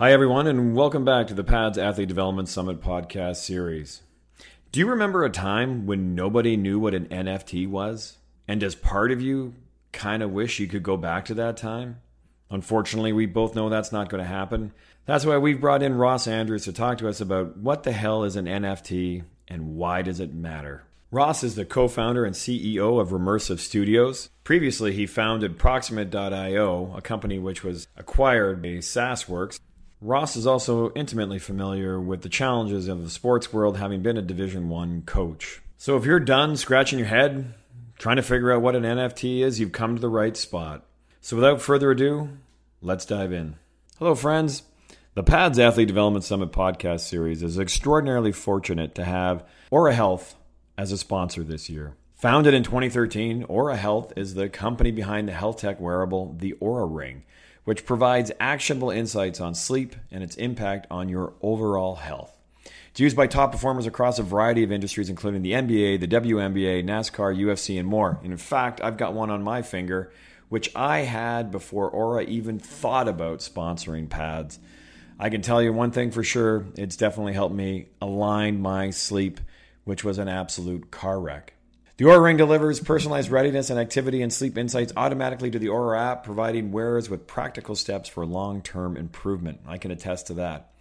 Hi, everyone, and welcome back to the PADS Athlete Development Summit podcast series. Do you remember a time when nobody knew what an NFT was? And does part of you kind of wish you could go back to that time? Unfortunately, we both know that's not going to happen. That's why we've brought in Ross Andrews to talk to us about what the hell is an NFT and why does it matter. Ross is the co founder and CEO of Remersive Studios. Previously, he founded Proximate.io, a company which was acquired by SaaSworks. Ross is also intimately familiar with the challenges of the sports world, having been a Division One coach. So, if you're done scratching your head, trying to figure out what an NFT is, you've come to the right spot. So, without further ado, let's dive in. Hello, friends. The PADS Athlete Development Summit podcast series is extraordinarily fortunate to have Oura Health as a sponsor this year. Founded in 2013, Oura Health is the company behind the health tech wearable, the Oura Ring, which provides actionable insights on sleep and its impact on your overall health. It's used by top performers across a variety of industries, including the NBA, the WNBA, NASCAR, UFC, and more. And in fact, I've got one on my finger, which I had before Oura even thought about sponsoring pads. I can tell you one thing for sure it's definitely helped me align my sleep which was an absolute car wreck. The Oura Ring delivers personalized readiness and activity and sleep insights automatically to the Oura app, providing wearers with practical steps for long term improvement. I can attest to that.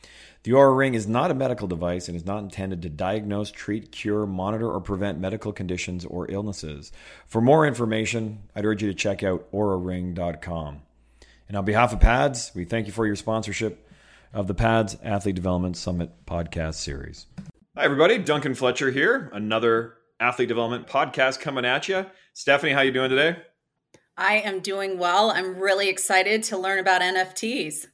The Oura Ring is not a medical device and is not intended to diagnose, treat, cure, monitor, or prevent medical conditions or illnesses. For more information, I'd urge you to check out ouraring.com. And on behalf of PADS, we thank you for your sponsorship of the PADS Athlete Development Summit podcast series. Hi, everybody. Duncan Fletcher here. Another athlete development podcast coming at you. Stephanie, how you doing today? I am doing well. I'm really excited to learn about NFTs.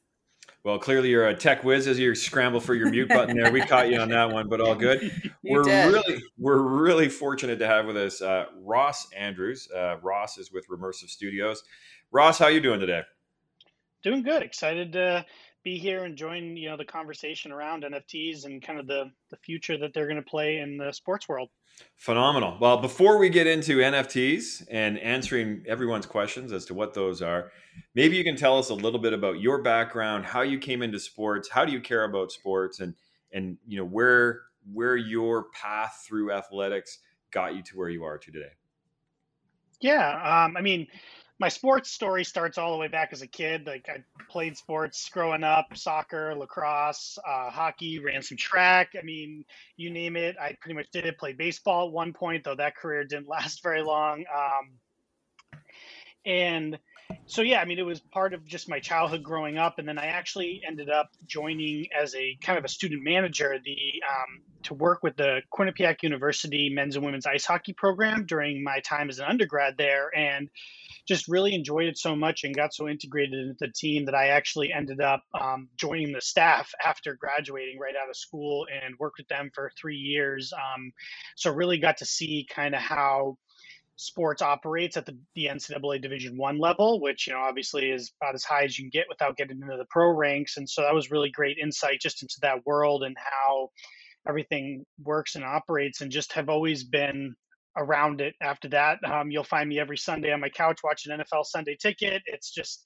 Well, clearly you're a tech whiz as you scramble for your mute button there. We caught you on that one, but all good. We're did. really we're really fortunate to have with us uh, Ross Andrews. Uh, Ross is with Remersive Studios. Ross, how you doing today? Doing good. Excited to be here and join you know the conversation around NFTs and kind of the the future that they're going to play in the sports world. Phenomenal. Well, before we get into NFTs and answering everyone's questions as to what those are, maybe you can tell us a little bit about your background, how you came into sports, how do you care about sports, and and you know where where your path through athletics got you to where you are to today. Yeah, um, I mean, my sports story starts all the way back as a kid. Like I played sports growing up, soccer, lacrosse, uh, hockey, ran some track. I mean, you name it, I pretty much did it. Played baseball at one point, though that career didn't last very long. Um, and so yeah, I mean, it was part of just my childhood growing up, and then I actually ended up joining as a kind of a student manager the um, to work with the Quinnipiac University men's and women's ice hockey program during my time as an undergrad there, and just really enjoyed it so much and got so integrated into the team that I actually ended up um, joining the staff after graduating right out of school and worked with them for three years. Um, so really got to see kind of how sports operates at the, the NCAA Division One level, which you know obviously is about as high as you can get without getting into the pro ranks. And so that was really great insight just into that world and how everything works and operates, and just have always been around it after that. Um, you'll find me every Sunday on my couch watching NFL Sunday Ticket. It's just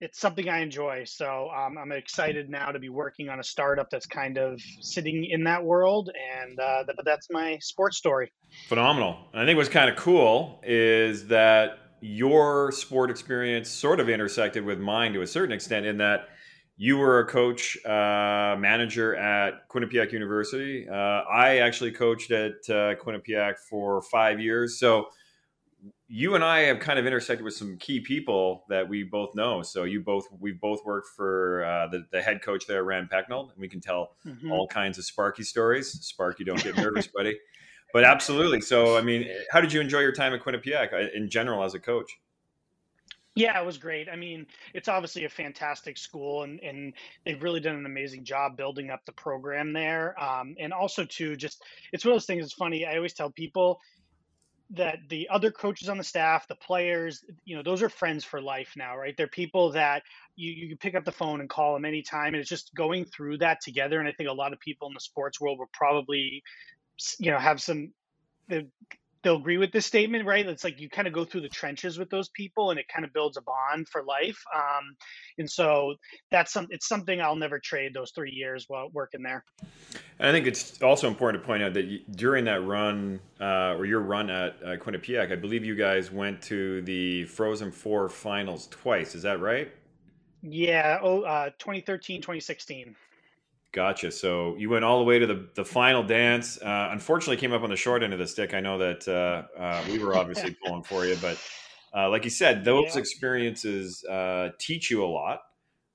it's something I enjoy. So um, I'm excited now to be working on a startup that's kind of sitting in that world, and uh, but that's my sports story. Phenomenal. And I think what's kind of cool is that your sport experience sort of intersected with mine to a certain extent in that you were a coach uh, manager at Quinnipiac University. Uh, I actually coached at uh, Quinnipiac for five years. So you and I have kind of intersected with some key people that we both know. So you both we've both worked for uh, the, the head coach there, Rand Pecknold, and we can tell Mhm. all kinds of Sparky stories. Sparky, don't get nervous, buddy. But absolutely. So I mean, how did you enjoy your time at Quinnipiac uh, in general as a coach? Yeah, it was great. I mean, it's obviously a fantastic school, and, and they've really done an amazing job building up the program there. Um, and also, too, just it's one of those things. It's funny. I always tell people that the other coaches on the staff, the players, you know, those are friends for life now, right? They're people that you you can pick up the phone and call them anytime, and it's just going through that together. And I think a lot of people in the sports world will probably, you know, have some. They'll agree with this statement, right? It's like you kind of go through the trenches with those people, and it kind of builds a bond for life. Um, and so that's some. It's something I'll never trade those three years while working there. And I think it's also important to point out that you, during that run, uh, or your run at uh, Quinnipiac, I believe you guys went to the Frozen Four finals twice. Is that right? Yeah. Oh, uh, 2013, 2016. Gotcha. So you went all the way to the, the final dance. Uh, unfortunately, came up on the short end of the stick. I know that uh, uh, we were obviously pulling for you, but uh, like you said, those yeah. experiences uh, teach you a lot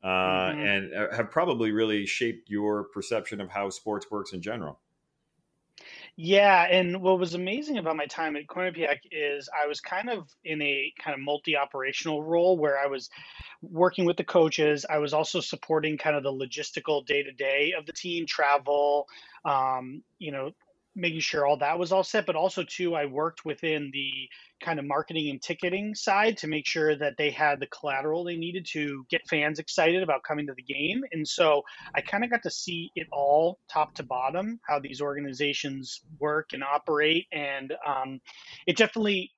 uh, mm-hmm. and have probably really shaped your perception of how sports works in general. Yeah, and what was amazing about my time at Quinnipiac is I was kind of in a kind of multi-operational role where I was working with the coaches. I was also supporting kind of the logistical day-to-day of the team, travel, um, you know, making sure all that was all set but also too i worked within the kind of marketing and ticketing side to make sure that they had the collateral they needed to get fans excited about coming to the game and so i kind of got to see it all top to bottom how these organizations work and operate and um, it definitely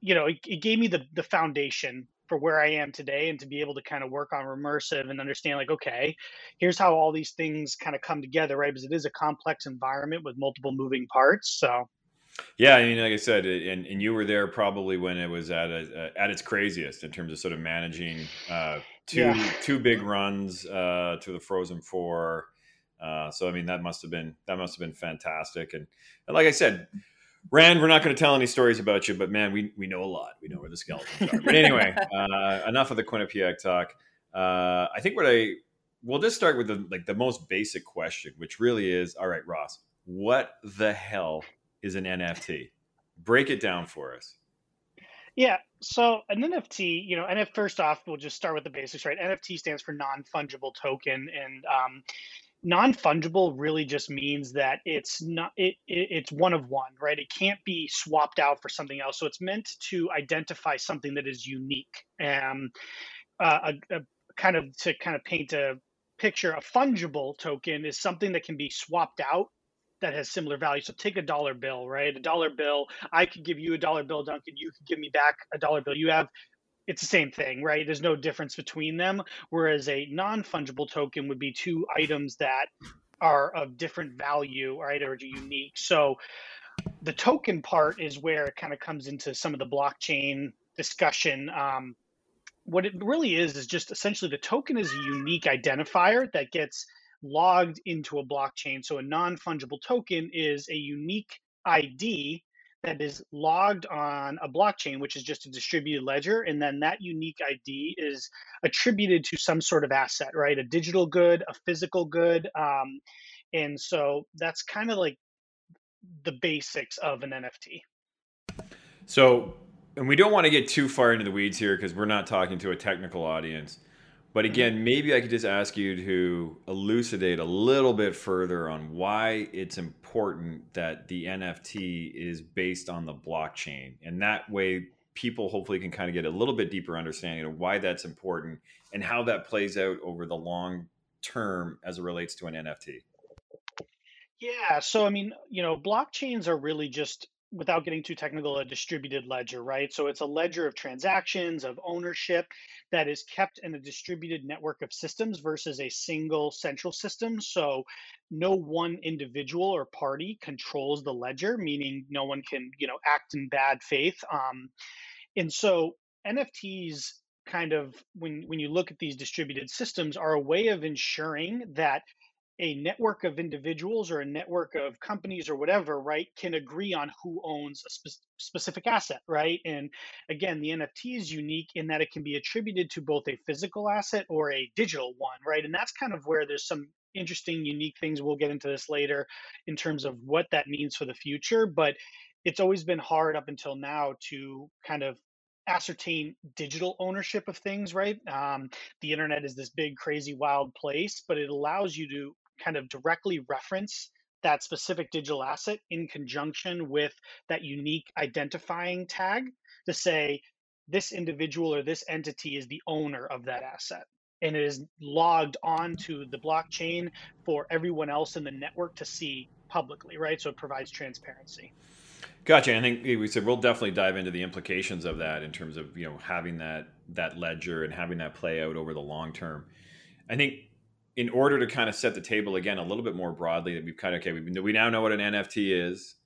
you know it, it gave me the the foundation for where I am today and to be able to kind of work on immersive and understand like, okay, here's how all these things kind of come together, right? Because it is a complex environment with multiple moving parts. So yeah, I mean, like I said, and, and you were there probably when it was at a, at its craziest in terms of sort of managing uh, two yeah. two big runs uh, to the Frozen Four. Uh, so I mean, that must have been that must have been fantastic. And, and like I said, Rand, we're not going to tell any stories about you, but man, we, we know a lot. We know where the skeletons are. But anyway, uh, enough of the Quinnipiac talk. Uh, I think what I we'll just start with the like the most basic question, which really is, all right, Ross, what the hell is an NFT? Break it down for us. Yeah. So an NFT, you know, and first off, we'll just start with the basics, right? NFT stands for non fungible token, and um, non-fungible really just means that it's not it, it, it's one of one right it can't be swapped out for something else so it's meant to identify something that is unique um uh, a, a kind of to kind of paint a picture a fungible token is something that can be swapped out that has similar value so take a dollar bill right a dollar bill i could give you a dollar bill duncan you could give me back a dollar bill you have it's the same thing, right? There's no difference between them. Whereas a non fungible token would be two items that are of different value, right, or unique. So the token part is where it kind of comes into some of the blockchain discussion. Um, what it really is is just essentially the token is a unique identifier that gets logged into a blockchain. So a non fungible token is a unique ID that is logged on a blockchain, which is just a distributed ledger. And then that unique ID is attributed to some sort of asset, right? A digital good, a physical good. Um, and so that's kind of like the basics of an NFT. So, and we don't want to get too far into the weeds here because we're not talking to a technical audience. But again, maybe I could just ask you to elucidate a little bit further on why it's important that the NFT is based on the blockchain. And that way, people hopefully can kind of get a little bit deeper understanding of why that's important and how that plays out over the long term as it relates to an NFT. Yeah. So, I mean, you know, blockchains are really just without getting too technical, a distributed ledger, right? So it's a ledger of transactions, of ownership that is kept in a distributed network of systems versus a single central system. So no one individual or party controls the ledger, meaning no one can, you know, act in bad faith. Um, and so NFTs kind of when when you look at these distributed systems are a way of ensuring that a network of individuals or a network of companies or whatever, right, can agree on who owns a spe- specific asset, right? And again, the NFT is unique in that it can be attributed to both a physical asset or a digital one, right? And that's kind of where there's some interesting, unique things. We'll get into this later in terms of what that means for the future. But it's always been hard up until now to kind of ascertain digital ownership of things, right? Um, the internet is this big, crazy, wild place, but it allows you to kind of directly reference that specific digital asset in conjunction with that unique identifying tag to say this individual or this entity is the owner of that asset and it is logged onto the blockchain for everyone else in the network to see publicly right so it provides transparency Gotcha. I think we said we'll definitely dive into the implications of that in terms of you know having that that ledger and having that play out over the long term. I think in order to kind of set the table again a little bit more broadly, that we've kind of okay, we, we now know what an NFT is.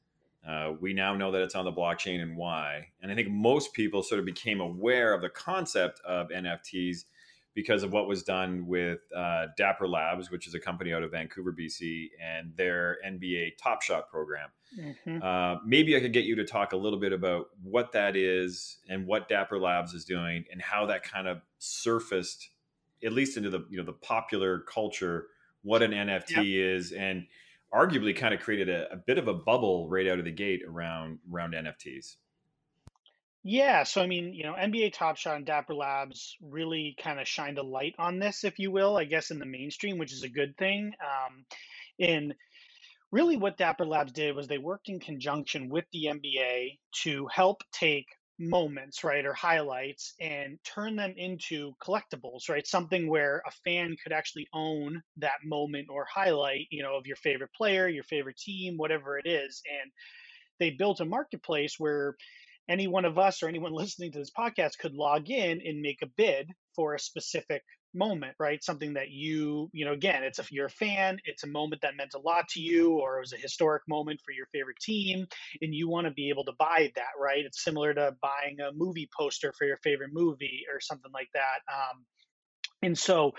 Uh, we now know that it's on the blockchain and why. And I think most people sort of became aware of the concept of NFTs because of what was done with uh, Dapper Labs, which is a company out of Vancouver, BC, and their NBA Top Shot program. Mm-hmm. Uh, maybe I could get you to talk a little bit about what that is and what Dapper Labs is doing and how that kind of surfaced, at least into the you know the popular culture, what an NFT yep. is, and arguably kind of created a, a bit of a bubble right out of the gate around around NFTs. Yeah, so I mean, you know, NBA Top Shot and Dapper Labs really kind of shined a light on this, if you will, I guess, in the mainstream, which is a good thing. Um, and really, what Dapper Labs did was they worked in conjunction with the NBA to help take moments, right, or highlights and turn them into collectibles, right? Something where a fan could actually own that moment or highlight, you know, of your favorite player, your favorite team, whatever it is. And they built a marketplace where any one of us or anyone listening to this podcast could log in and make a bid for a specific moment right? Something that you you know again it's if you're a fan it's a moment that meant a lot to you or it was a historic moment for your favorite team and you want to be able to buy that right? It's similar to buying a movie poster for your favorite movie or something like that um, and so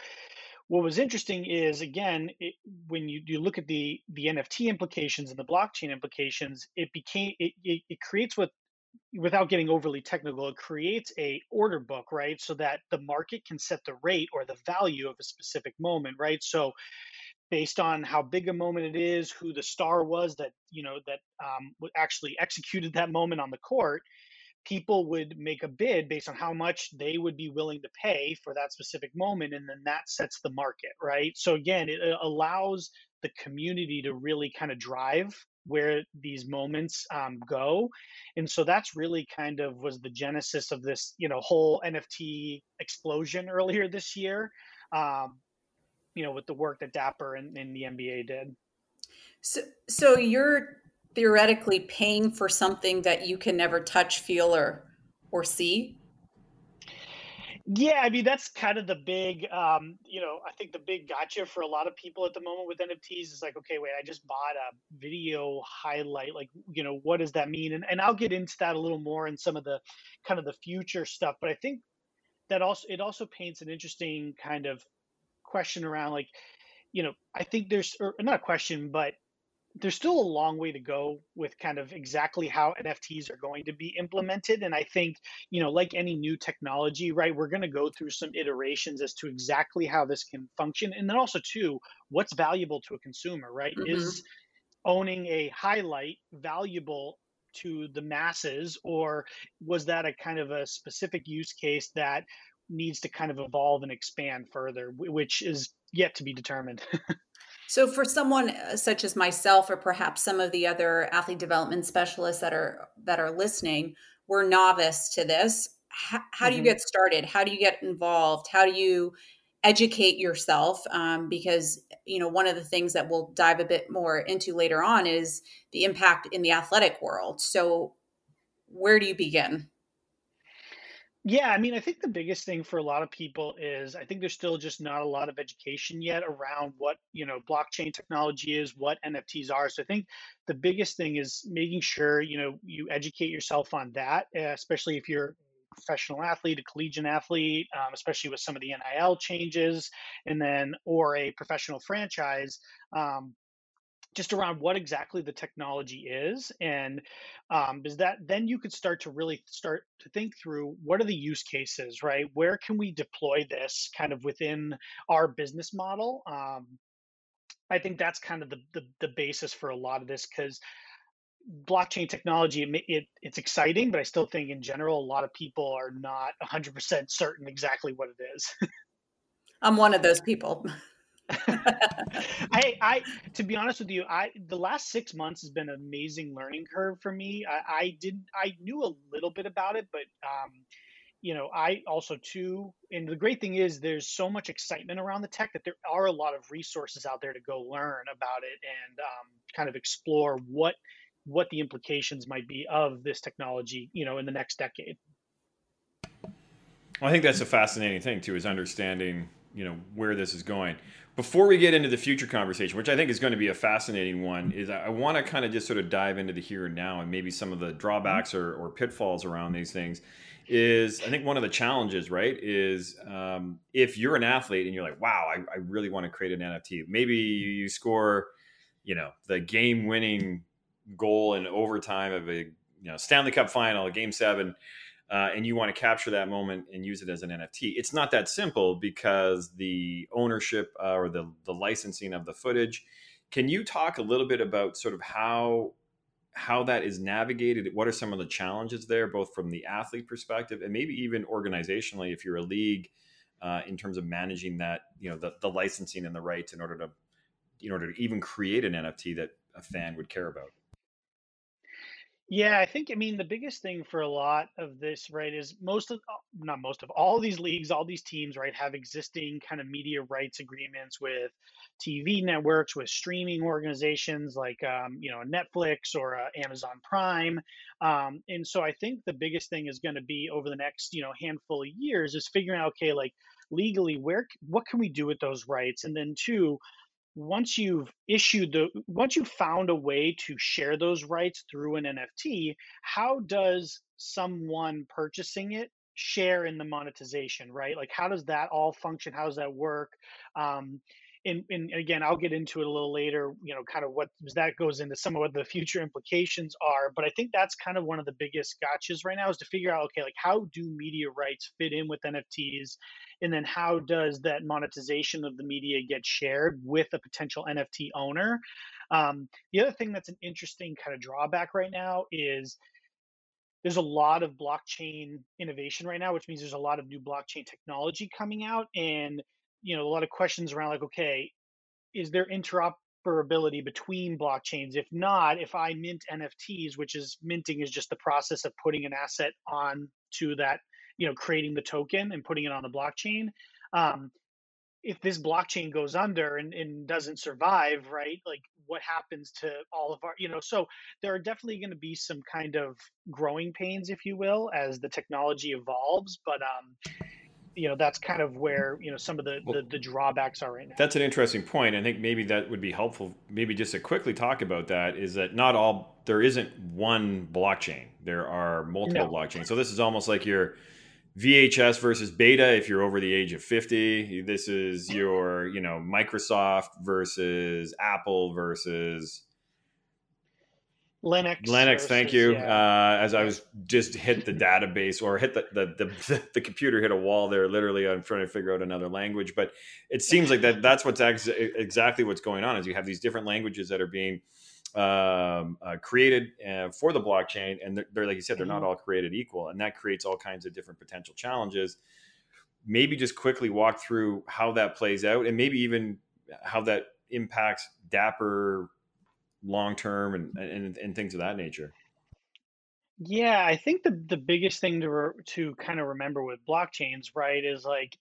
what was interesting is again it, when you, you look at the the nft implications and the blockchain implications it became it, it, it creates what without getting overly technical, it creates a order book, right? So that the market can set the rate or the value of a specific moment, right? So based on how big a moment it is, who the star was that you know that um, actually executed that moment on the court, people would make a bid based on how much they would be willing to pay for that specific moment, and then that sets the market, right? So again, it allows the community to really kind of drive where these moments um, go and so that's really kind of was the genesis of this you know whole nft explosion earlier this year um, you know with the work that dapper and, and the nba did. So so you're theoretically paying for something that you can never touch feel or or see yeah, I mean that's kind of the big, um, you know, I think the big gotcha for a lot of people at the moment with NFTs is like, okay, wait, I just bought a video highlight. Like, you know, what does that mean? And and I'll get into that a little more in some of the kind of the future stuff. But I think that also it also paints an interesting kind of question around like, you know, I think there's or not a question, but there's still a long way to go with kind of exactly how NFTs are going to be implemented. And I think, you know, like any new technology, right, we're going to go through some iterations as to exactly how this can function. And then also, too, what's valuable to a consumer, right? Mm-hmm. Is owning a highlight valuable to the masses, or was that a kind of a specific use case that needs to kind of evolve and expand further, which is yet to be determined? So, for someone uh, such as myself, or perhaps some of the other athlete development specialists that are that are listening, we're novice to this. How, how mm-hmm. do you mm-hmm. get started? How do you get involved? How do you educate yourself? Um, because you know one of the things that we'll dive a bit more into later on is the impact in the athletic world. So, where do you begin? Yeah, I mean, I think the biggest thing for a lot of people is I think there's still just not a lot of education yet around what, you know, blockchain technology is, what NFTs are. So I think the biggest thing is making sure, you know, you educate yourself on that, especially if you're a professional athlete, a collegiate athlete, um, especially with some of the NIL changes, and then or a professional franchise. Um, just around what exactly the technology is and um, is that then you could start to really start to think through what are the use cases right? Where can we deploy this kind of within our business model? Um, i think that's kind of the, the, the basis for a lot of this because blockchain technology it, it, it's exciting but i still think in general a lot of people are not 100% certain exactly what it is. I'm one of those people I, I, to be honest with you, I the last six months has been an amazing learning curve for me. I, I did, I knew a little bit about it, but um, you know, I also too, and the great thing is there's so much excitement around the tech that there are a lot of resources out there to go learn about it and um, kind of explore what what the implications might be of this technology, you know, in the next decade. Well, I think that's a fascinating thing too, is understanding, you know, where this is going. Before we get into the future conversation, which I think is going to be a fascinating one, is I want to kind of just sort of dive into the here and now and maybe some of the drawbacks or, or pitfalls around these things. Is I think one of the challenges, right, is um, if you're an athlete and you're like, wow, I, I really want to create an NFT. Maybe you score, you know, the game winning goal in overtime of a you know Stanley Cup final, a game seven, uh, and you want to capture that moment and use it as an NFT. It's not that simple because the ownership uh, or the the licensing of the footage. Can you talk a little bit about sort of how how that is navigated? What are some of the challenges there, both from the athlete perspective and maybe even organizationally, if you're a league, uh, in terms of managing that, you know, the, the licensing and the rights in order to in order to even create an NFT that a fan would care about. Yeah, I think, I mean, the biggest thing for a lot of this, right, is most of, uh, not most of, all these leagues, all these teams, right, have existing kind of media rights agreements with TV networks, with streaming organizations like, um, you know, Netflix or uh, Amazon Prime. Um, and so I think the biggest thing is going to be over the next, you know, handful of years is figuring out, okay, like legally, where, what can we do with those rights? And then two, once you've issued the once you've found a way to share those rights through an nft how does someone purchasing it share in the monetization right? Like how does that all function? How does that work? Um, and, and again i'll get into it a little later you know kind of what that goes into some of what the future implications are but i think that's kind of one of the biggest gotchas right now is to figure out okay like how do media rights fit in with nfts and then how does that monetization of the media get shared with a potential nft owner? Um, the other thing that's an interesting kind of drawback right now is there's a lot of blockchain innovation right now which means there's a lot of new blockchain technology coming out and you know a lot of questions around like okay is there interoperability between blockchains? If not if i mint nfts which is minting is just the process of putting an asset on to that you know creating the token and putting it on the blockchain um, if this blockchain goes under and, and doesn't survive right like what happens to all of our you know so there are definitely going to be some kind of growing pains if you will as the technology evolves but um you know that's kind of where you know some of the, well, the, the drawbacks are right now. That's an interesting point. I think maybe that would be helpful. Maybe just to quickly talk about that is that not all there isn't one blockchain. There are multiple no. blockchains. So this is almost like your VHS versus Beta if you're over the age of 50. This is your you know Microsoft versus Apple versus Linux. Linux, thank you. Yeah. Uh, as I was just hit the database or hit the, the, the, the, computer hit a wall there, literally, I'm trying to figure out another language. But it seems like that that's what's ex- exactly what's going on is you have these different languages that are being um, uh, created uh, for the blockchain. And they're, they're, like you said, they're not mm-hmm. all created equal. And that creates all kinds of different potential challenges. Maybe just quickly walk through how that plays out and maybe even how that impacts Dapper long term and, and and things of that nature. Yeah, I think the the biggest thing to re- to kind of remember with blockchains, right, is like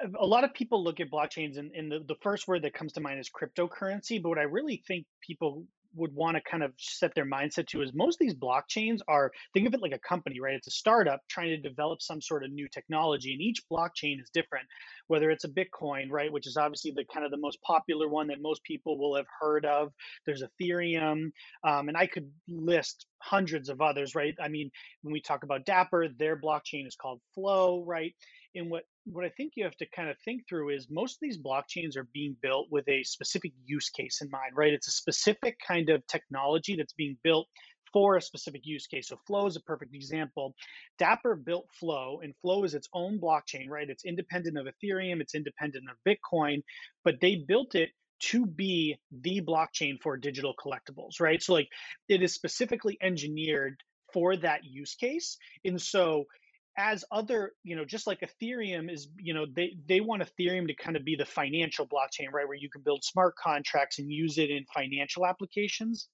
a lot of people look at blockchains and, and the, the first word that comes to mind is cryptocurrency. But what I really think people would want to kind of set their mindset to is most of these blockchains are think of it like a company right? It's a startup trying to develop some sort of new technology and each blockchain is different. Whether it's a bitcoin right which is obviously the kind of the most popular one that most people will have heard of. There's ethereum um, and i could list hundreds of others right? I mean when we talk about dapper their blockchain is called flow right? And what what I think you have to kind of think through is most of these blockchains are being built with a specific use case in mind, right? It's a specific kind of technology that's being built for a specific use case. So Flow is a perfect example. Dapper built Flow, and Flow is its own blockchain, right? It's independent of Ethereum, it's independent of Bitcoin, but they built it to be the blockchain for digital collectibles, right? So like it is specifically engineered for that use case. And so as other you know just like ethereum is you know they they want ethereum to kind of be the financial blockchain right where you can build smart contracts and use it in financial applications.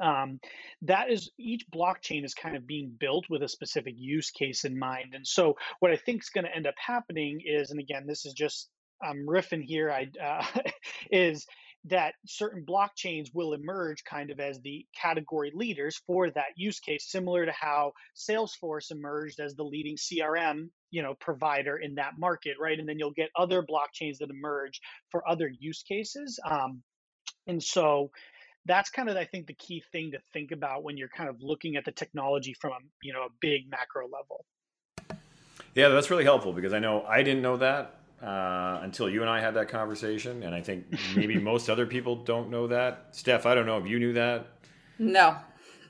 Um, that is each blockchain is kind of being built with a specific use case in mind. And so what i think is going to end up happening is and again this is just i'm riffing here i uh, is that certain blockchains will emerge kind of as the category leaders for that use case, similar to how Salesforce emerged as the leading CRM, you know, provider in that market, right? And then you'll get other blockchains that emerge for other use cases. Um, and so that's kind of I think the key thing to think about when you're kind of looking at the technology from a you know a big macro level. Yeah, that's really helpful because I know I didn't know that uh, until you and I had that conversation, and I think maybe most other people don't know that. Steph, I don't know if you knew that. No.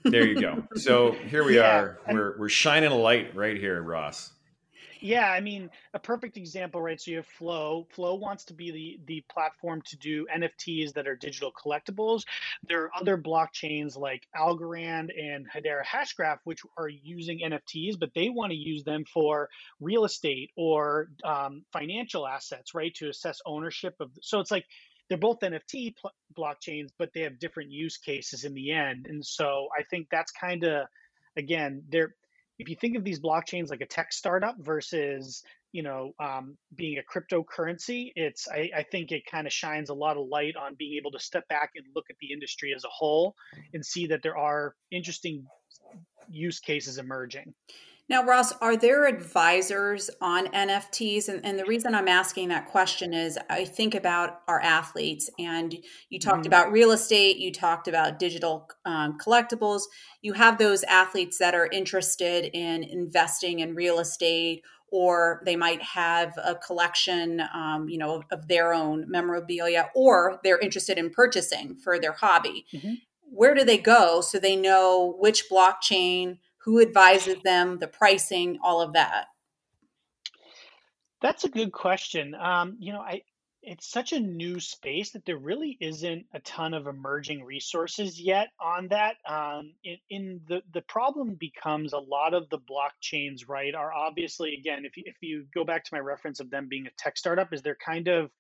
There you go. So here we yeah, are. We're we're shining a light right here, Ross. Yeah, I mean, a perfect example, right? So you have Flow. Flow wants to be the the platform to do NFTs that are digital collectibles. There are other blockchains like Algorand and Hedera Hashgraph, which are using NFTs, but they want to use them for real estate or um, financial assets, right? To assess ownership of. So it's like they're both NFT pl- blockchains, but they have different use cases in the end. And so I think that's kind of again they're if you think of these blockchains like a tech startup versus you know um, being a cryptocurrency it's I, I think it kind of shines a lot of light on being able to step back and look at the industry as a whole and see that there are interesting use cases emerging now, Ross, are there advisors on NFTs? And, and, the reason I'm asking that question is I think about our athletes, and you talked mm-hmm. about real estate, you talked about digital um, collectibles. You have those athletes that are interested in investing in real estate, or they might have a collection, um, you know, of, of, their own memorabilia, or they're interested in purchasing for their hobby. Mm-hmm. Where do they go so they know which blockchain? Who advises them, the pricing, all of that? That's a good question. Um, you know, I it's such a new space that there really isn't a ton of emerging resources yet on that. Um, in, in the the problem becomes a lot of the blockchains, right, are obviously again, if you, if you go back to my reference of them being a tech startup, is they're kind of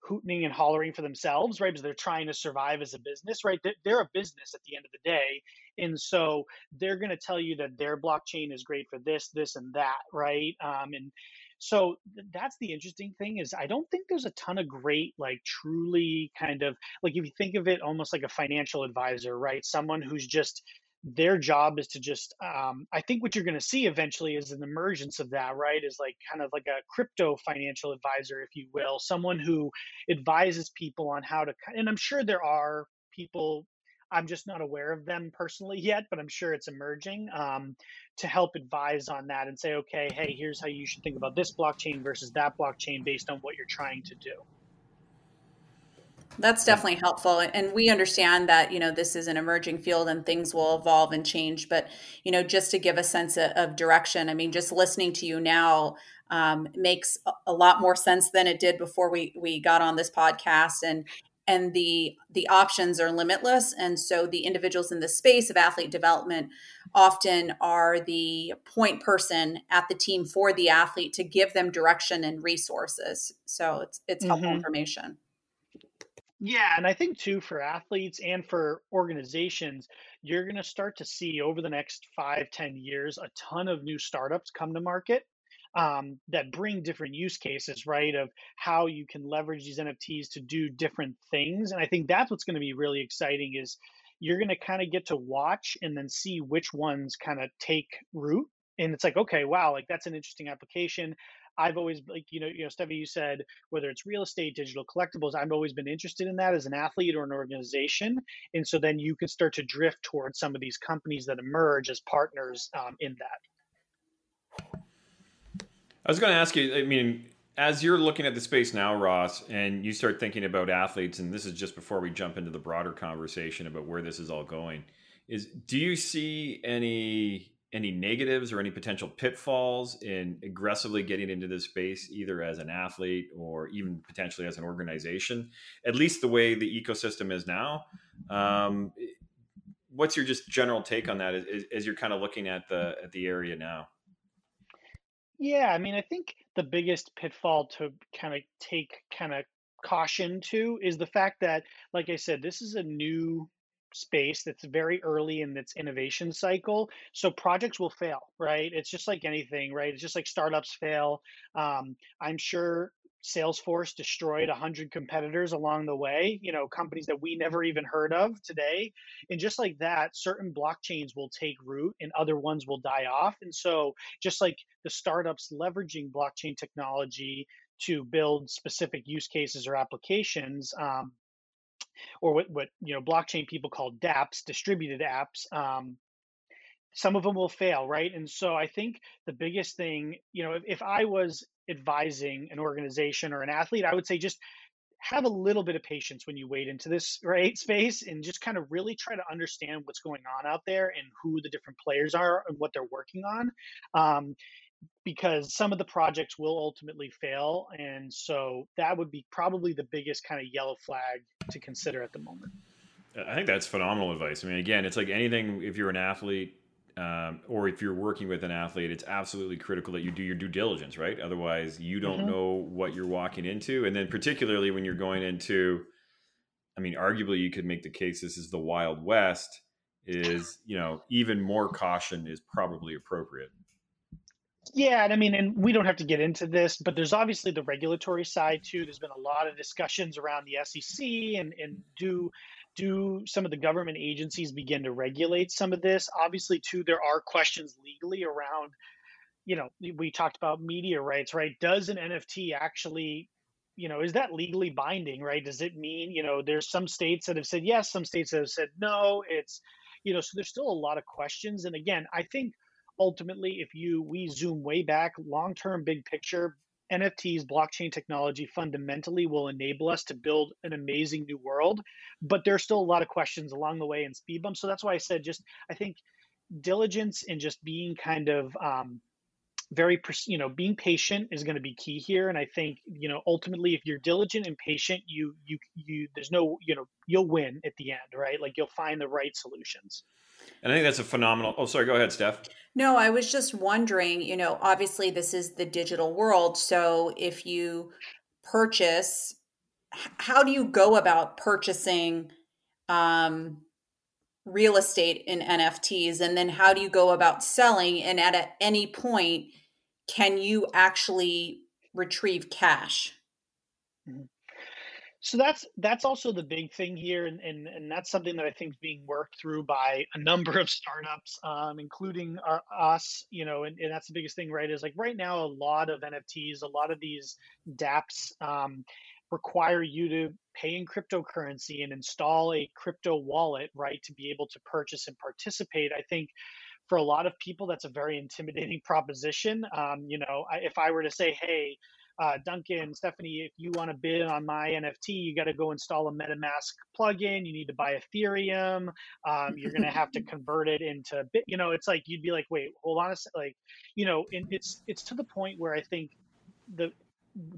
hooting and hollering for themselves, right? Because they're trying to survive as a business, right? They're a business at the end of the day. And so they're going to tell you that their blockchain is great for this, this, and that, right? Um, and so that's the interesting thing is I don't think there's a ton of great, like truly kind of like if you think of it almost like a financial advisor, right? Someone who's just their job is to just um, i think what you're going to see eventually is an emergence of that right is like kind of like a crypto financial advisor if you will someone who advises people on how to and i'm sure there are people i'm just not aware of them personally yet but i'm sure it's emerging um, to help advise on that and say okay hey here's how you should think about this blockchain versus that blockchain based on what you're trying to do that's definitely helpful. And we understand that, you know, this is an emerging field and things will evolve and change. But, you know, just to give a sense of direction, I mean, just listening to you now um, makes a lot more sense than it did before we, we got on this podcast. And, and the the options are limitless. And so the individuals in the space of athlete development often are the point person at the team for the athlete to give them direction and resources. So it's it's helpful mm-hmm. information. Yeah, and I think too for athletes and for organizations, you're going to start to see over the next five, ten years a ton of new startups come to market um, that bring different use cases, right? Of how you can leverage these NFTs to do different things. And I think that's what's going to be really exciting is you're going to kind of get to watch and then see which ones kind of take root. And it's like, okay, wow, like that's an interesting application. I've always like you know you know Steffi, you said whether it's real estate, digital collectibles. I've always been interested in that as an athlete or an organization, and so then you can start to drift towards some of these companies that emerge as partners um, in that. I was going to ask you. I mean, as you're looking at the space now, Ross, and you start thinking about athletes, and this is just before we jump into the broader conversation about where this is all going. Is do you see any any negatives or any potential pitfalls in aggressively getting into this space, either as an athlete or even potentially as an organization, at least the way the ecosystem is now. Um, what's your just general take on that as, as you're kind of looking at the at the area now? Yeah, I mean, I think the biggest pitfall to kind of take kind of caution to is the fact that, like I said, this is a new space that's very early in its innovation cycle. So projects will fail, right? It's just like anything, right? It's just like startups fail. Um, I'm sure Salesforce destroyed 100 competitors along the way, you know, companies that we never even heard of today. And just like that, certain blockchains will take root and other ones will die off. And so, just like the startups leveraging blockchain technology to build specific use cases or applications, um, or what, what you know blockchain people call dApps, distributed apps, um, some of them will fail, right? And so I think the biggest thing, you know, if, if I was advising an organization or an athlete, I would say just have a little bit of patience when you wade into this right space and just kind of really try to understand what's going on out there and who the different players are and what they're working on um, because some of the projects will ultimately fail and so that would be probably the biggest kind of yellow flag to consider at the moment i think that's phenomenal advice i mean again it's like anything if you're an athlete um, or if you're working with an athlete, it's absolutely critical that you do your due diligence, right? Otherwise, you don't mm-hmm. know what you're walking into. And then, particularly when you're going into, I mean, arguably, you could make the case this is the Wild West, is, you know, even more caution is probably appropriate. Yeah, and I mean, and we don't have to get into this, but there's obviously the regulatory side too. There's been a lot of discussions around the SEC and and do do some of the government agencies begin to regulate some of this? Obviously, too, there are questions legally around, you know, we talked about media rights, right? Does an NFT actually, you know, is that legally binding, right? Does it mean, you know, there's some states that have said yes, some states that have said no. It's, you know, so there's still a lot of questions. And again, I think ultimately, if you, we zoom way back, long term, big picture, NFTs, blockchain technology fundamentally will enable us to build an amazing new world, but there's still a lot of questions along the way and speed bumps. So that's why I said just I think diligence and just being kind of um, very you know being patient is going to be key here and i think you know ultimately if you're diligent and patient you you you there's no you know you'll win at the end right like you'll find the right solutions and I think that's a phenomenal. Oh, sorry. Go ahead, Steph. No, I was just wondering. You know, obviously this is the digital world, so if you purchase, how do you go about purchasing um, real estate in NFTs, and then how do you go about selling? And at any point, can you actually retrieve cash? Mm-hmm so that's that's also the big thing here and, and and that's something that i think is being worked through by a number of startups um, including our, us you know and, and that's the biggest thing right is like right now a lot of nfts a lot of these dapps um, require you to pay in cryptocurrency and install a crypto wallet right to be able to purchase and participate i think for a lot of people that's a very intimidating proposition um, you know if i were to say hey uh, Duncan, Stephanie, if you want to bid on my NFT, you got to go install a MetaMask plugin. You need to buy Ethereum. Um, you're going to have to convert it into bit. You know, it's like you'd be like, wait, hold on a second. Like, you know, and it's it's to the point where I think the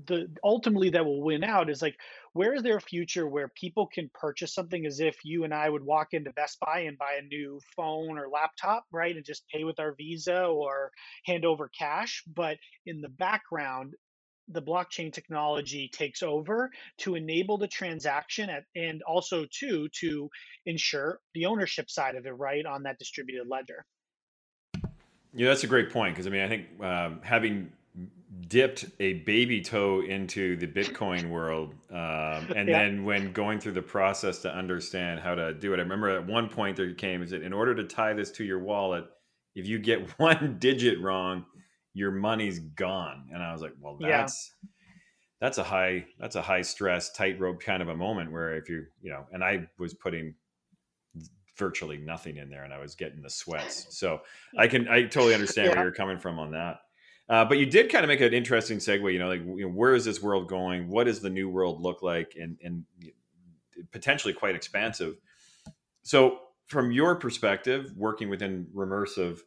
the ultimately that will win out is like where is there a future where people can purchase something as if you and I would walk into Best Buy and buy a new phone or laptop, right? And just pay with our Visa or hand over cash. But in the background, the blockchain technology takes over to enable the transaction at, and also too to ensure the ownership side of it right on that distributed ledger yeah that's a great point because i mean i think um, having dipped a baby toe into the bitcoin world um, and yeah. then when going through the process to understand how to do it i remember at one point there came is that in order to tie this to your wallet if you get one digit wrong your money's gone. And I was like, well, that's yeah. that's a high that's a high stress tightrope kind of a moment where if you you know, and I was putting virtually nothing in there and I was getting the sweats. So I can I totally understand yeah. where you're coming from on that. Uh, but you did kind of make an interesting segue. You know, like you know, where is this world going? What does the new world look like? And and potentially quite expansive. So, from your perspective, working within Remersive,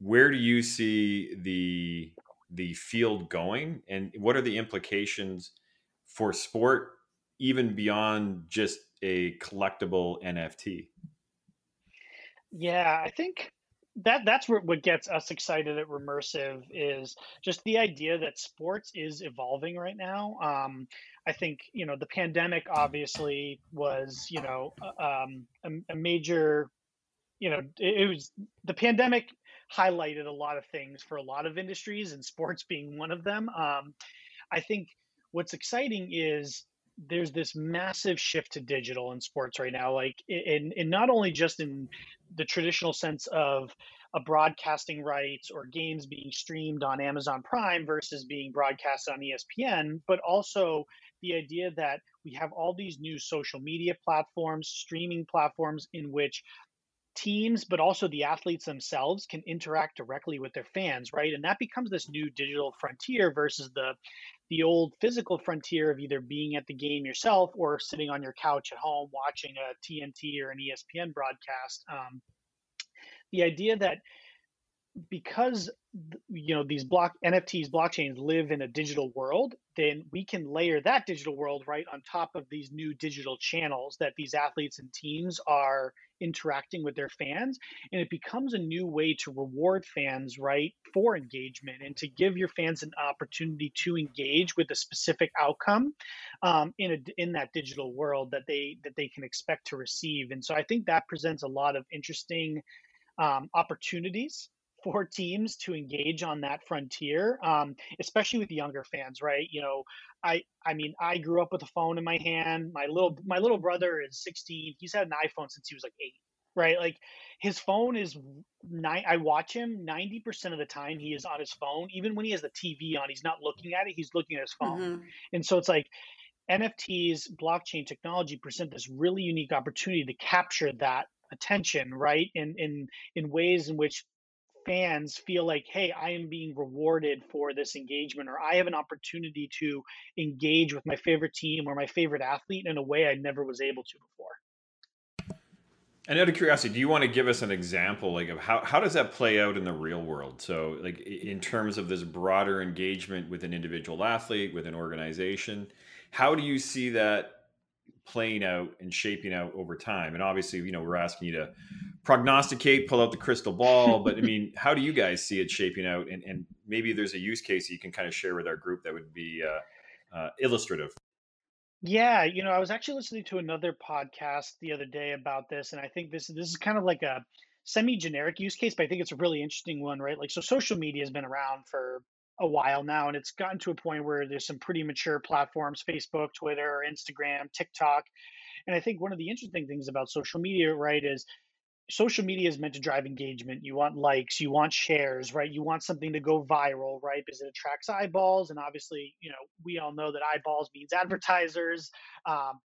where do you see the the field going and what are the implications for sport even beyond just a collectible nft yeah i think that that's what, what gets us excited at Remersive is just the idea that sports is evolving right now. Um, I think you know the pandemic obviously was you know um, a, a, major you know it, it was the pandemic highlighted a lot of things for a lot of industries and sports being one of them. Um, I think what's exciting is there's this massive shift to digital in sports right now like in, in not only just in the traditional sense of a broadcasting rights or games being streamed on Amazon Prime versus being broadcast on ESPN, but also the idea that we have all these new social media platforms, streaming platforms in which teams, but also the athletes themselves can interact directly with their fans, right? And that becomes this new digital frontier versus the the old physical frontier of either being at the game yourself or sitting on your couch at home watching a TNT or an ESPN broadcast. Um, the idea that because you know these block nfts blockchains live in a digital world then we can layer that digital world right on top of these new digital channels that these athletes and teams are interacting with their fans. And it becomes a new way to reward fans right for engagement and to give your fans an opportunity to engage with a specific outcome um, in a in that digital world that they that they can expect to receive. And so i think that presents a lot of interesting um, opportunities for teams to engage on that frontier, um, especially with younger fans, right? You know, I I mean, I grew up with a phone in my hand. My little my little brother is 16. He's had an iPhone since he was like eight, right? Like his phone is nine. I watch him 90% of the time. He is on his phone, even when he has the TV on. He's not looking at it. He's looking at his phone, mm-hmm. and so it's like. NFTs, blockchain technology present this really unique opportunity to capture that attention, right? In in in ways in which fans feel like, hey, I am being rewarded for this engagement, or I have an opportunity to engage with my favorite team or my favorite athlete in a way I never was able to before. And out of curiosity, do you want to give us an example, like of how how does that play out in the real world? So, like in terms of this broader engagement with an individual athlete, with an organization, how do you see that playing out and shaping out over time? And obviously, you know, we're asking you to prognosticate, pull out the crystal ball, but I mean, how do you guys see it shaping out? And, and maybe there's a use case that you can kind of share with our group that would be uh, uh, illustrative. Yeah, you know, I was actually listening to another podcast the other day about this, and I think this this is kind of like a semi-generic use case, but I think it's a really interesting one, right? Like, so social media has been around for a while now, and it's gotten to a point where there's some pretty mature platforms: Facebook, Twitter, Instagram, TikTok. And I think one of the interesting things about social media, right, is social media is meant to drive engagement. You want likes, you want shares, right? You want something to go viral, right? Because it attracts eyeballs, and obviously, you know, we all know that eyeballs means advertisers. Um,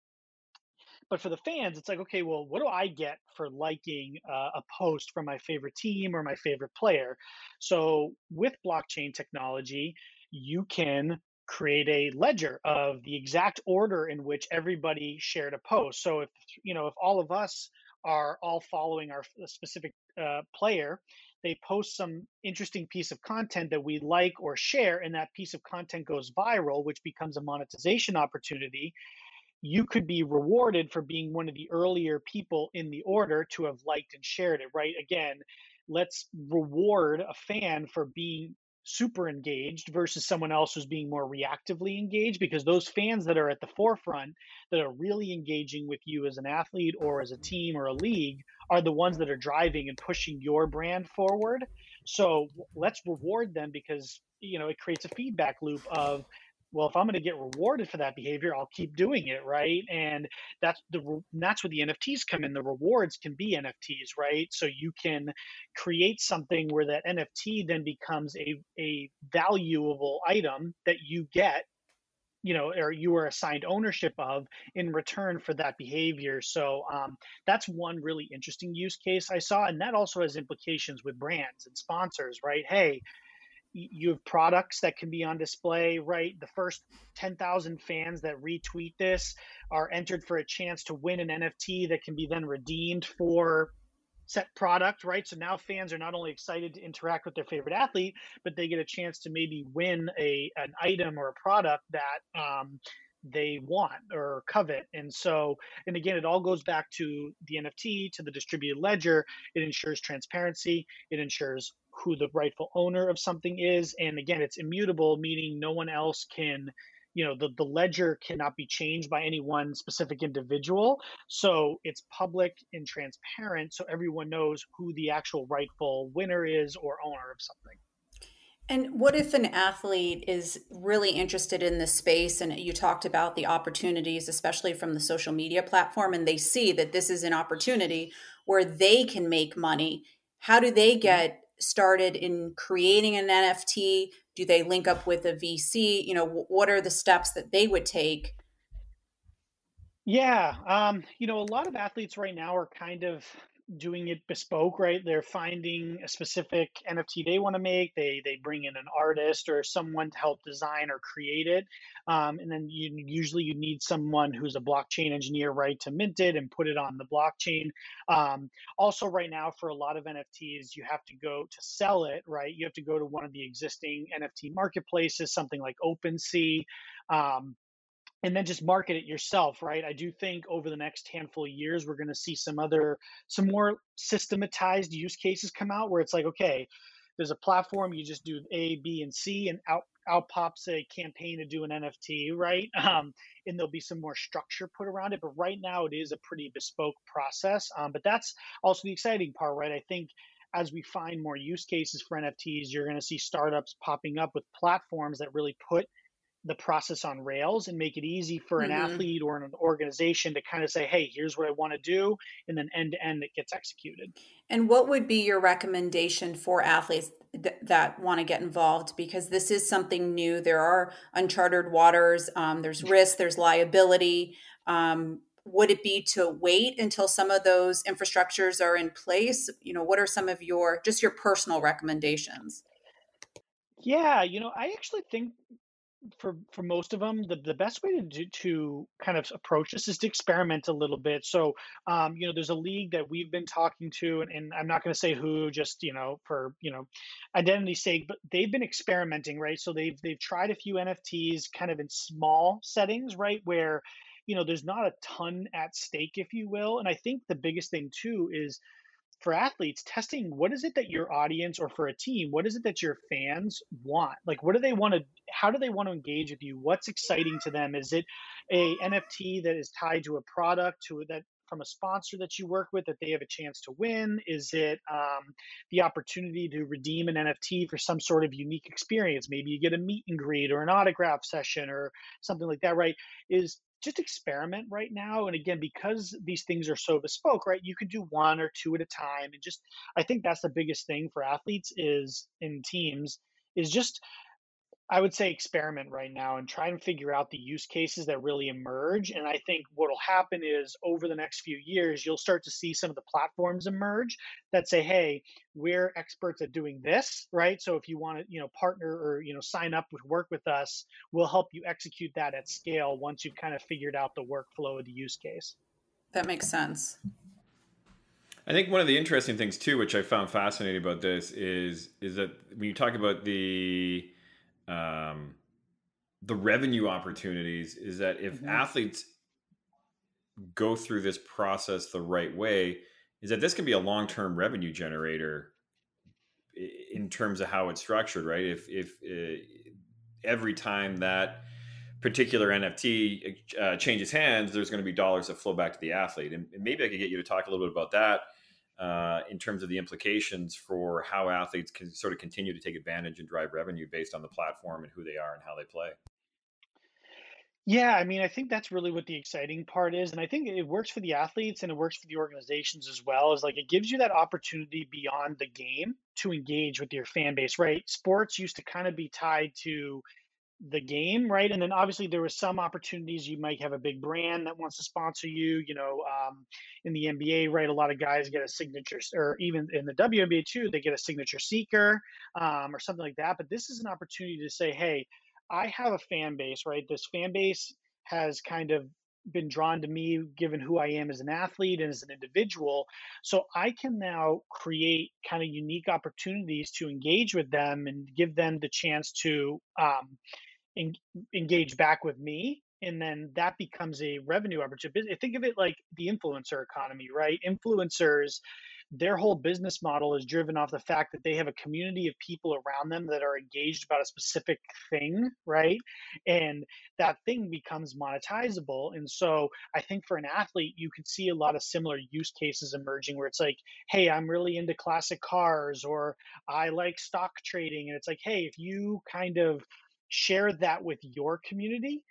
but for the fans, it's like, okay, well, what do I get for liking uh, a post from my favorite team or my favorite player? So with blockchain technology, you can create a ledger of the exact order in which everybody shared a post. So if you know if all of us are all following our specific uh, player, they post some interesting piece of content that we like or share, and that piece of content goes viral, which becomes a monetization opportunity you could be rewarded for being one of the earlier people in the order to have liked and shared it, right? Again, let's reward a fan for being super engaged versus someone else who's being more reactively engaged because those fans that are at the forefront that are really engaging with you as an athlete or as a team or a league are the ones that are driving and pushing your brand forward so let's reward them because you know it creates a feedback loop of well if i'm going to get rewarded for that behavior i'll keep doing it right? And that's the that's where the nfts come in. The rewards can be nfts right? So you can create something where that nft then becomes a, a valuable item that you get you know or you are assigned ownership of in return for that behavior. So um, that's one really interesting use case i saw and that also has implications with brands and sponsors right? Hey you have products that can be on display, right? The first 10,000 fans that retweet this are entered for a chance to win an NFT that can be then redeemed for set product, right? So now fans are not only excited to interact with their favorite athlete, but they get a chance to maybe win a an item or a product that um, they want or covet. And so, and again, it all goes back to the NFT, to the distributed ledger. It ensures transparency. It ensures who the rightful owner of something is. And again, it's immutable, meaning no one else can, you know, the, the ledger cannot be changed by any one specific individual. So it's public and transparent. So everyone knows who the actual rightful winner is or owner of something. And what if an athlete is really interested in this space and you talked about the opportunities, especially from the social media platform, and they see that this is an opportunity where they can make money? How do they mm-hmm. get started in creating an NFT? Do they link up with a VC? You know, what are the steps that they would take? Yeah, um, you know, a lot of athletes right now are kind of doing it bespoke, right? They're finding a specific NFT they want to make. They they bring in an artist or someone to help design or create it, um, and then you usually you need someone who's a blockchain engineer, right, to mint it and put it on the blockchain. Um, also, right now for a lot of NFTs, you have to go to sell it, right? You have to go to one of the existing NFT marketplaces, something like OpenSea. Um, and then just market it yourself right? I do think over the next handful of years we're going to see some other some more systematized use cases come out where it's like okay there's a platform you just do a b and c and out out pops a campaign to do an nft right? Um, and there'll be some more structure put around it but right now it is a pretty bespoke process um, but that's also the exciting part right? I think as we find more use cases for nfts you're going to see startups popping up with platforms that really put the process on rails and make it easy for an mm-hmm. athlete or an organization to kind of say hey here's what i want to do and then end to end it gets executed. And what would be your recommendation for athletes th- that want to get involved? Because this is something new. There are uncharted waters um, there's risk there's liability. Um, would it be to wait until some of those infrastructures are in place? You know what are some of your just your personal recommendations? Yeah, you know, I actually think for for most of them, the, the best way to do, to kind of approach this is to experiment a little bit. So, um, you know, there's a league that we've been talking to, and, and I'm not going to say who, just you know, for you know, identity sake, but they've been experimenting, right? So they've they've tried a few NFTs, kind of in small settings, right, where you know there's not a ton at stake, if you will. And I think the biggest thing too is for athletes testing what is it that your audience or for a team what is it that your fans want? Like what do they want to how do they want to engage with you? What's exciting to them? Is it a nft that is tied to a product to that from a sponsor that you work with that they have a chance to win? Is it um, the opportunity to redeem an nft for some sort of unique experience? Maybe you get a meet and greet or an autograph session or something like that right? Is just experiment right now. And again, because these things are so bespoke, right, you can do one or two at a time. And just, I think that's the biggest thing for athletes is in teams is just I would say experiment right now and try and figure out the use cases that really emerge. And I think what will happen is over the next few years, you'll start to see some of the platforms emerge that say, hey, we're experts at doing this, right? So if you want to, you know, partner or, you know, sign up with work with us, we'll help you execute that at scale once you've kind of figured out the workflow of the use case. That makes sense. I think one of the interesting things too, which I found fascinating about this, is is that when you talk about the um, the revenue opportunities is that if mm-hmm. athletes go through this process the right way, is that this can be a long term revenue generator in terms of how it's structured, right? If if uh, every time that particular NFT uh, changes hands, there's going to be dollars that flow back to the athlete, and, and maybe I could get you to talk a little bit about that uh, in terms of the implications for how athletes can sort of continue to take advantage and drive revenue based on the platform and who they are and how they play. Yeah, I mean, I think that's really what the exciting part is. And I think it works for the athletes and it works for the organizations as well. Is like it gives you that opportunity beyond the game to engage with your fan base, right? Sports used to kind of be tied to the game, right? And then obviously there was some opportunities. You might have a big brand that wants to sponsor you. You know, um, in the NBA, right? A lot of guys get a signature, or even in the WNBA too, they get a signature seeker um, or something like that. But this is an opportunity to say, hey, I have a fan base, right? This fan base has kind of been drawn to me given who I am as an athlete and as an individual. So I can now create kind of unique opportunities to engage with them and give them the chance to um, en- engage back with me and then that becomes a revenue opportunity think of it like the influencer economy right influencers their whole business model is driven off the fact that they have a community of people around them that are engaged about a specific thing, right? And that thing becomes monetizable. And so I think for an athlete, you could see a lot of similar use cases emerging where it's like, hey, I'm really into classic cars or I like stock trading. And it's like, hey, if you kind of share that with your community,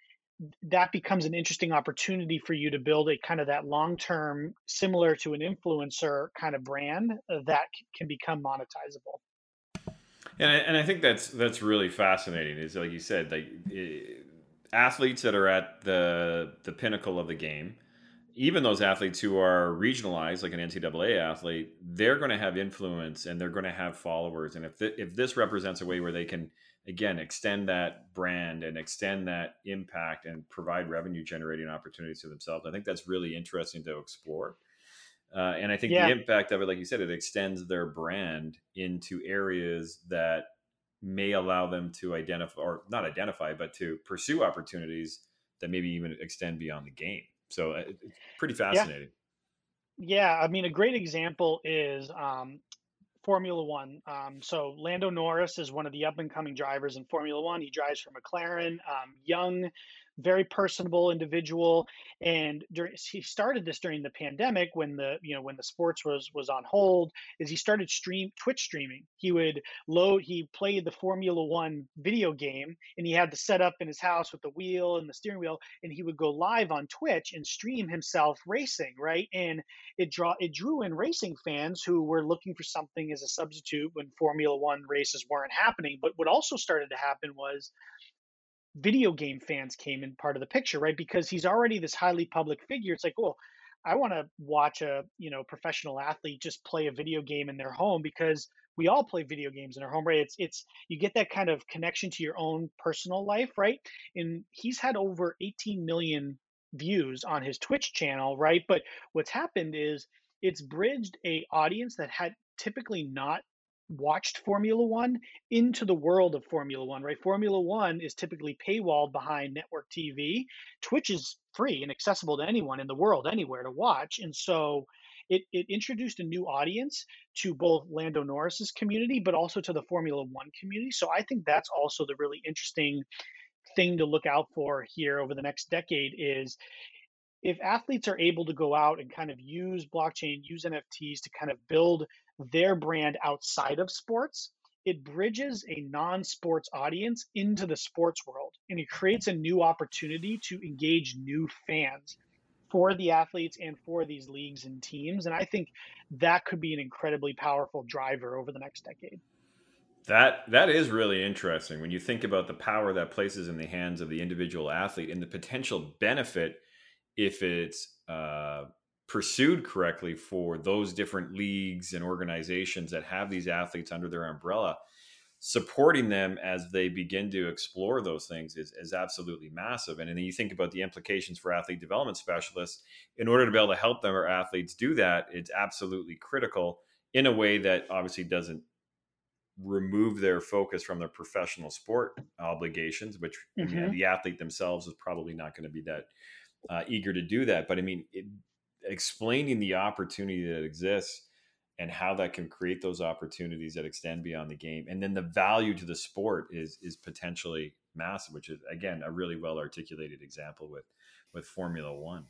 that becomes an interesting opportunity for you to build a kind of that long term, similar to an influencer kind of brand uh, that can become monetizable. And I, and I think that's that's really fascinating. Is like you said, like athletes that are at the the pinnacle of the game, even those athletes who are regionalized, like an NCAA athlete, they're going to have influence and they're going to have followers. And if th- if this represents a way where they can again extend that brand and extend that impact and provide revenue generating opportunities to themselves i think that's really interesting to explore uh, and i think yeah. the impact of it like you said it extends their brand into areas that may allow them to identify or not identify but to pursue opportunities that maybe even extend beyond the game so uh, it's pretty fascinating yeah. yeah. I mean, a great example is um, Formula One. Um, so Lando Norris is one of the up and coming drivers in Formula One. He drives for McLaren, um, young, very personable individual and during, he started this during the pandemic when the you know when the sports was was on hold is he started stream twitch streaming. He would load he played the formula one video game and he had the setup in his house with the wheel and the steering wheel and he would go live on twitch and stream himself racing right? And it draw it drew in racing fans who were looking for something as a substitute when formula one races weren't happening. But what also started to happen was video game fans came in part of the picture, right? Because he's already this highly public figure. It's like, well, I want to watch a you know professional athlete just play a video game in their home because we all play video games in our home, right? It's it's you get that kind of connection to your own personal life, right? And he's had over 18 million views on his Twitch channel, right? But what's happened is it's bridged a audience that had typically not watched Formula One into the world of Formula One, right? Formula One is typically paywalled behind network TV. Twitch is free and accessible to anyone in the world, anywhere to watch. And so it, it introduced a new audience to both Lando Norris's community, but also to the Formula One community. So I think that's also the really interesting thing to look out for here over the next decade is if athletes are able to go out and kind of use blockchain, use NFTs to kind of build their brand outside of sports, it bridges a non sports audience into the sports world and it creates a new opportunity to engage new fans for the athletes and for these leagues and teams. And I think that could be an incredibly powerful driver over the next decade. That that is really interesting when you think about the power that places in the hands of the individual athlete and the potential benefit if it's uh, pursued correctly for those different leagues and organizations that have these athletes under their umbrella supporting them as they begin to explore those things is, is absolutely massive and then you think about the implications for athlete development specialists in order to be able to help them or athletes do that it's absolutely critical in a way that obviously doesn't remove their focus from their professional sport obligations which mm-hmm. The athlete themselves is probably not going to be that uh, eager to do that. But I mean, it, explaining the opportunity that exists and how that can create those opportunities that extend beyond the game, and then the value to the sport is is potentially massive. Which is again a really well articulated example with with Formula One.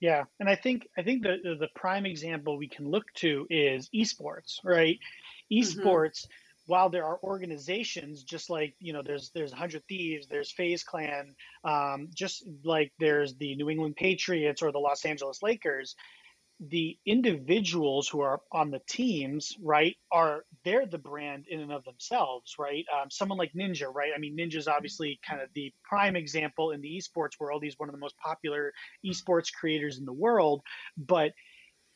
Yeah, and I think I think the the prime example we can look to is esports, right? Mm-hmm. Esports. Mm-hmm while there are organizations just like you know there's there's 100 thieves there's FaZe Clan um, just like there's the new england patriots or the los angeles lakers the individuals who are on the teams right are they're the brand in and of themselves right? Um, someone like ninja right? I mean ninja's obviously kind of the prime example in the esports world. He's one of the most popular esports creators in the world. But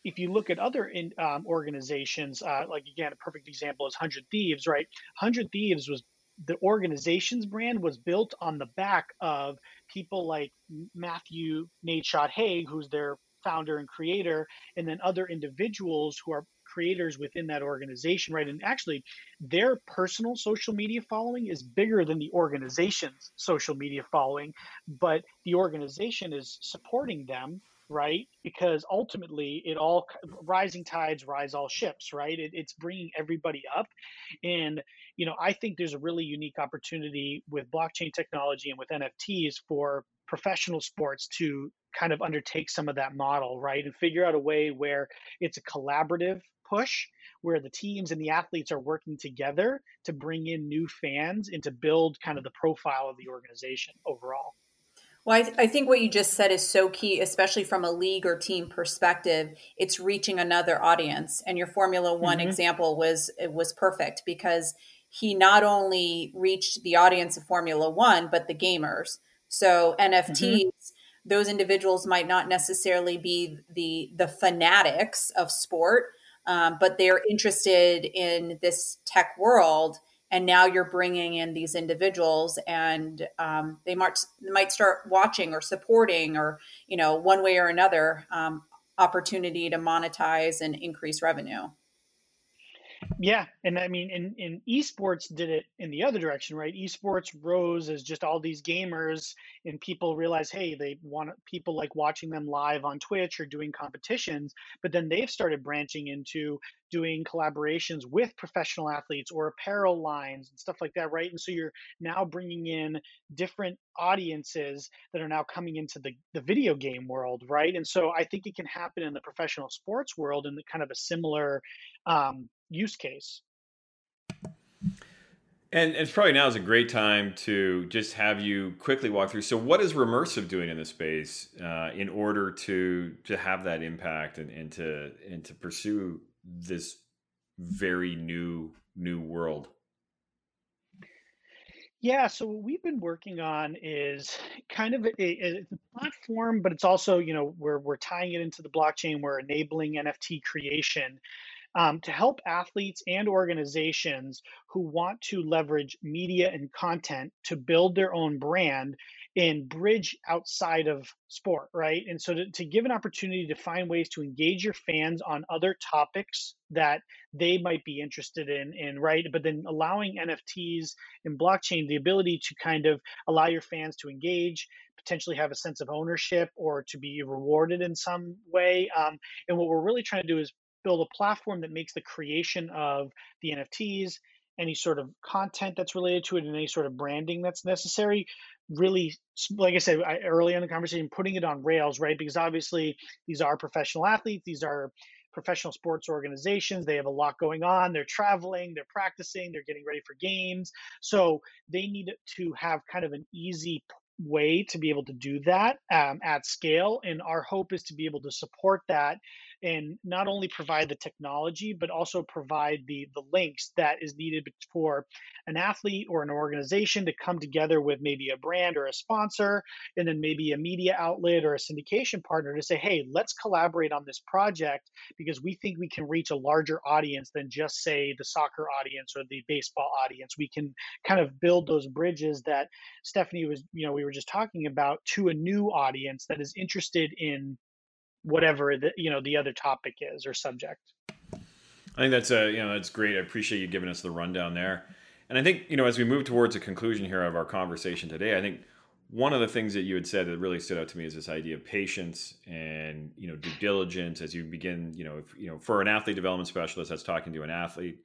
if you look at other in, um, organizations, uh, like again, a perfect example is Hundred Thieves, right? Hundred Thieves was the organization's brand was built on the back of people like Matthew Nadeshot Haag, who's their founder and creator, and then other individuals who are creators within that organization, right? And actually, their personal social media following is bigger than the organization's social media following, but the organization is supporting them right? Because ultimately, it all rising tides rise all ships, right? It, it's bringing everybody up, and you know, I think there's a really unique opportunity with blockchain technology and with NFTs for professional sports to kind of undertake some of that model, right, and figure out a way where it's a collaborative push where the teams and the athletes are working together to bring in new fans and to build kind of the profile of the organization overall. Well, I, th- I, think what you just said is so key, especially from a league or team perspective. It's reaching another audience, and your Formula One mm-hmm. example was it was perfect because he not only reached the audience of Formula One, but the gamers. So NFTs, mm-hmm. those individuals might not necessarily be the the fanatics of sport, um, but they're interested in this tech world and now you're bringing in these individuals and um, they might might start watching or supporting or you know one way or another um, opportunity to monetize and increase revenue yeah, and I mean, in in esports did it in the other direction, right? Esports rose as just all these gamers, and people realize, hey, they want people like watching them live on Twitch or doing competitions. But then they've started branching into doing collaborations with professional athletes or apparel lines and stuff like that, right? And so you're now bringing in different audiences that are now coming into the, the video game world, right? And so I think it can happen in the professional sports world in the kind of a similar um, use case. And it's probably now is a great time to just have you quickly walk through. So, what is Remersive doing in this space uh, in order to to have that impact and, and to and to pursue this very new new world? Yeah, so what we've been working on is kind of a, a, a, platform, but it's also, you know, we're we're tying it into the blockchain. We're enabling NFT creation um, to help athletes and organizations who want to leverage media and content to build their own brand and bridge outside of sport, right? And so to, to give an opportunity to find ways to engage your fans on other topics that they might be interested in, right? But then allowing NFTs and blockchain the ability to kind of allow your fans to engage, potentially have a sense of ownership or to be rewarded in some way. Um, and what we're really trying to do is build a platform that makes the creation of the NFTs, any sort of content that's related to it, and any sort of branding that's necessary. Really, like I said I, early in the conversation, putting it on rails, right? Because obviously these are professional athletes, these are professional sports organizations. They have a lot going on. They're traveling, they're practicing, they're getting ready for games. So they need to have kind of an easy way to be able to do that um, at scale. And our hope is to be able to support that and not only provide the technology but also provide the the links that is needed for an athlete or an organization to come together with maybe a brand or a sponsor and then maybe a media outlet or a syndication partner to say hey let's collaborate on this project because we think we can reach a larger audience than just say the soccer audience or the baseball audience we can kind of build those bridges that stephanie was you know we were just talking about to a new audience that is interested in whatever the you know the other topic is or subject. I think that's a you know that's great. I appreciate you giving us the rundown there. And I think you know as we move towards a conclusion here of our conversation today, I think one of the things that you had said that really stood out to me is this idea of patience and you know due diligence as you begin you know if, you know for an athlete development specialist that's talking to an athlete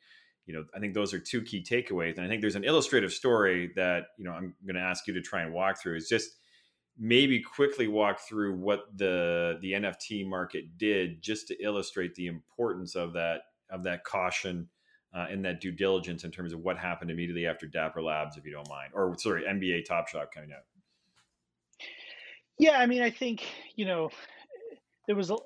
you know i think those are two key takeaways and i think there's an illustrative story that you know i'm going to ask you to try and walk through is just maybe quickly walk through what the the NFT market did just to illustrate the importance of that of that caution uh, and that due diligence in terms of what happened immediately after Dapper Labs, if you don't mind, or sorry, NBA Top Shot coming out. Yeah, I mean, I think you know there was a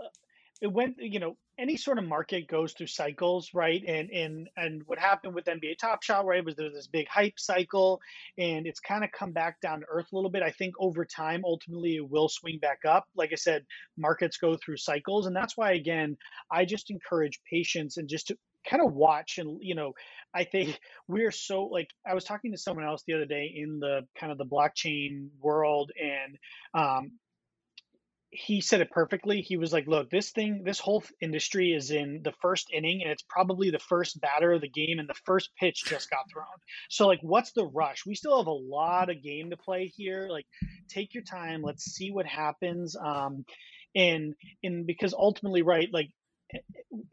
it went you know any sort of market goes through cycles, right? And and and what happened with NBA Top Shot, right, was there was this big hype cycle, and it's kind of come back down to earth a little bit. I think over time, ultimately, it will swing back up. Like I said, markets go through cycles, and that's why again, I just encourage patience and just to kind of watch and you know i think we're so like i was talking to someone else the other day in the kind of the blockchain world and um, he said it perfectly. He was like, "Look, this thing, this whole industry is in the first inning, and it's probably the first batter of the game, and the first pitch just got thrown. So, like, what's the rush? We still have a lot of game to play here. Like, take your time. Let's see what happens." Um, and and because ultimately right like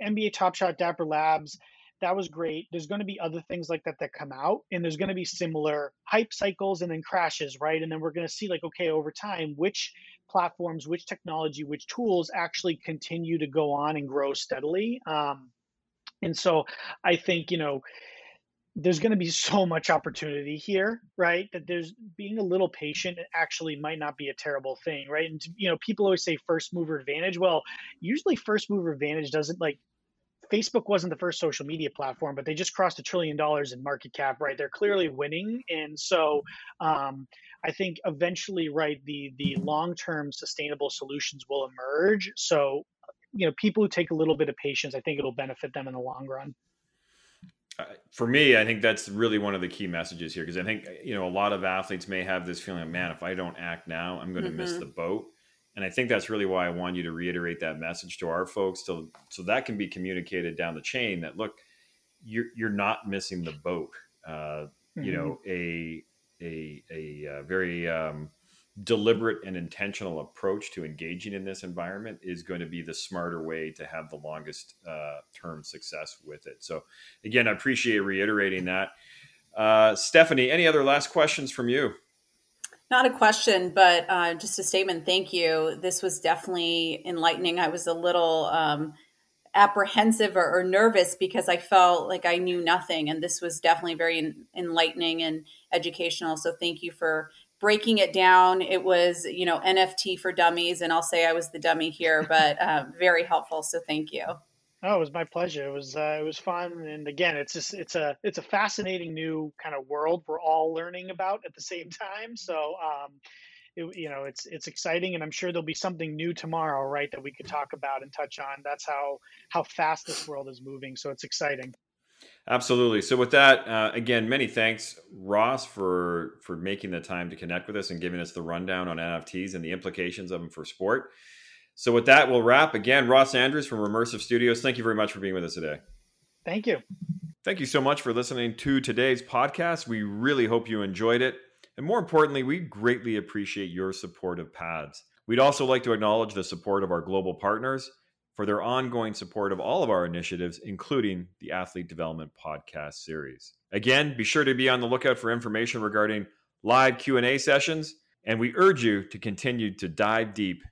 nba top shot dapper labs that was great. There's going to be other things like that that come out and there's going to be similar hype cycles and then crashes right? And then we're going to see like okay over time which platforms which technology which tools actually continue to go on and grow steadily. Um, and so i think you know there's going to be so much opportunity here right that there's being a little patient actually might not be a terrible thing right? And you know people always say first mover advantage. Well usually first mover advantage doesn't like Facebook wasn't the first social media platform, but they just crossed a trillion dollars in market cap, right? They're clearly winning, and so um, I think eventually, right, the the long term sustainable solutions will emerge. So, you know, people who take a little bit of patience, I think it'll benefit them in the long run. Uh, for me, I think that's really one of the key messages here because I think you know a lot of athletes may have this feeling, man, if I don't act now, I'm going to mm-hmm. miss the boat. And I think that's really why I want you to reiterate that message to our folks, to, so that can be communicated down the chain. That look, you're you're not missing the boat. Uh, mm-hmm. You know, a a a, a uh, very um, deliberate and intentional approach to engaging in this environment is going to be the smarter way to have the longest uh, term success with it. So, again, I appreciate reiterating that. Uh, Stephanie, any other last questions from you? Not a question, but uh, just a statement. Thank you. This was definitely enlightening. I was a little um, apprehensive or, or, nervous because I felt like I knew nothing, and this was definitely very enlightening and educational. So thank you for breaking it down. It was, you know, NFT for dummies, and I'll say I was the dummy here, but uh, very helpful. So thank you. Oh, it was my pleasure. It was uh, it was fun, and again, it's just it's a it's a fascinating new kind of world we're all learning about at the same time. So, um, it, you know, it's it's exciting, and I'm sure there'll be something new tomorrow, right, that we could talk about and touch on. That's how how fast this world is moving. So it's exciting. Absolutely. So with that, uh, again, many thanks, Ross, for for making the time to connect with us and giving us the rundown on NFTs and the implications of them for sport. So with that, we'll wrap. Again, Ross Andrews from Remersive Studios. Thank you very much for being with us today. Thank you. Thank you so much for listening to today's podcast. We really hope you enjoyed it. And more importantly, we greatly appreciate your support of PADS. We'd also like to acknowledge the support of our global partners for their ongoing support of all of our initiatives, including the Athlete Development Podcast series. Again, be sure to be on the lookout for information regarding live Q&A sessions, and we urge you to continue to dive deep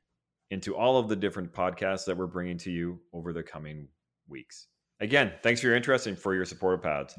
into all of the different podcasts that we're bringing to you over the coming weeks. Again, thanks for your interest and for your support of PADS.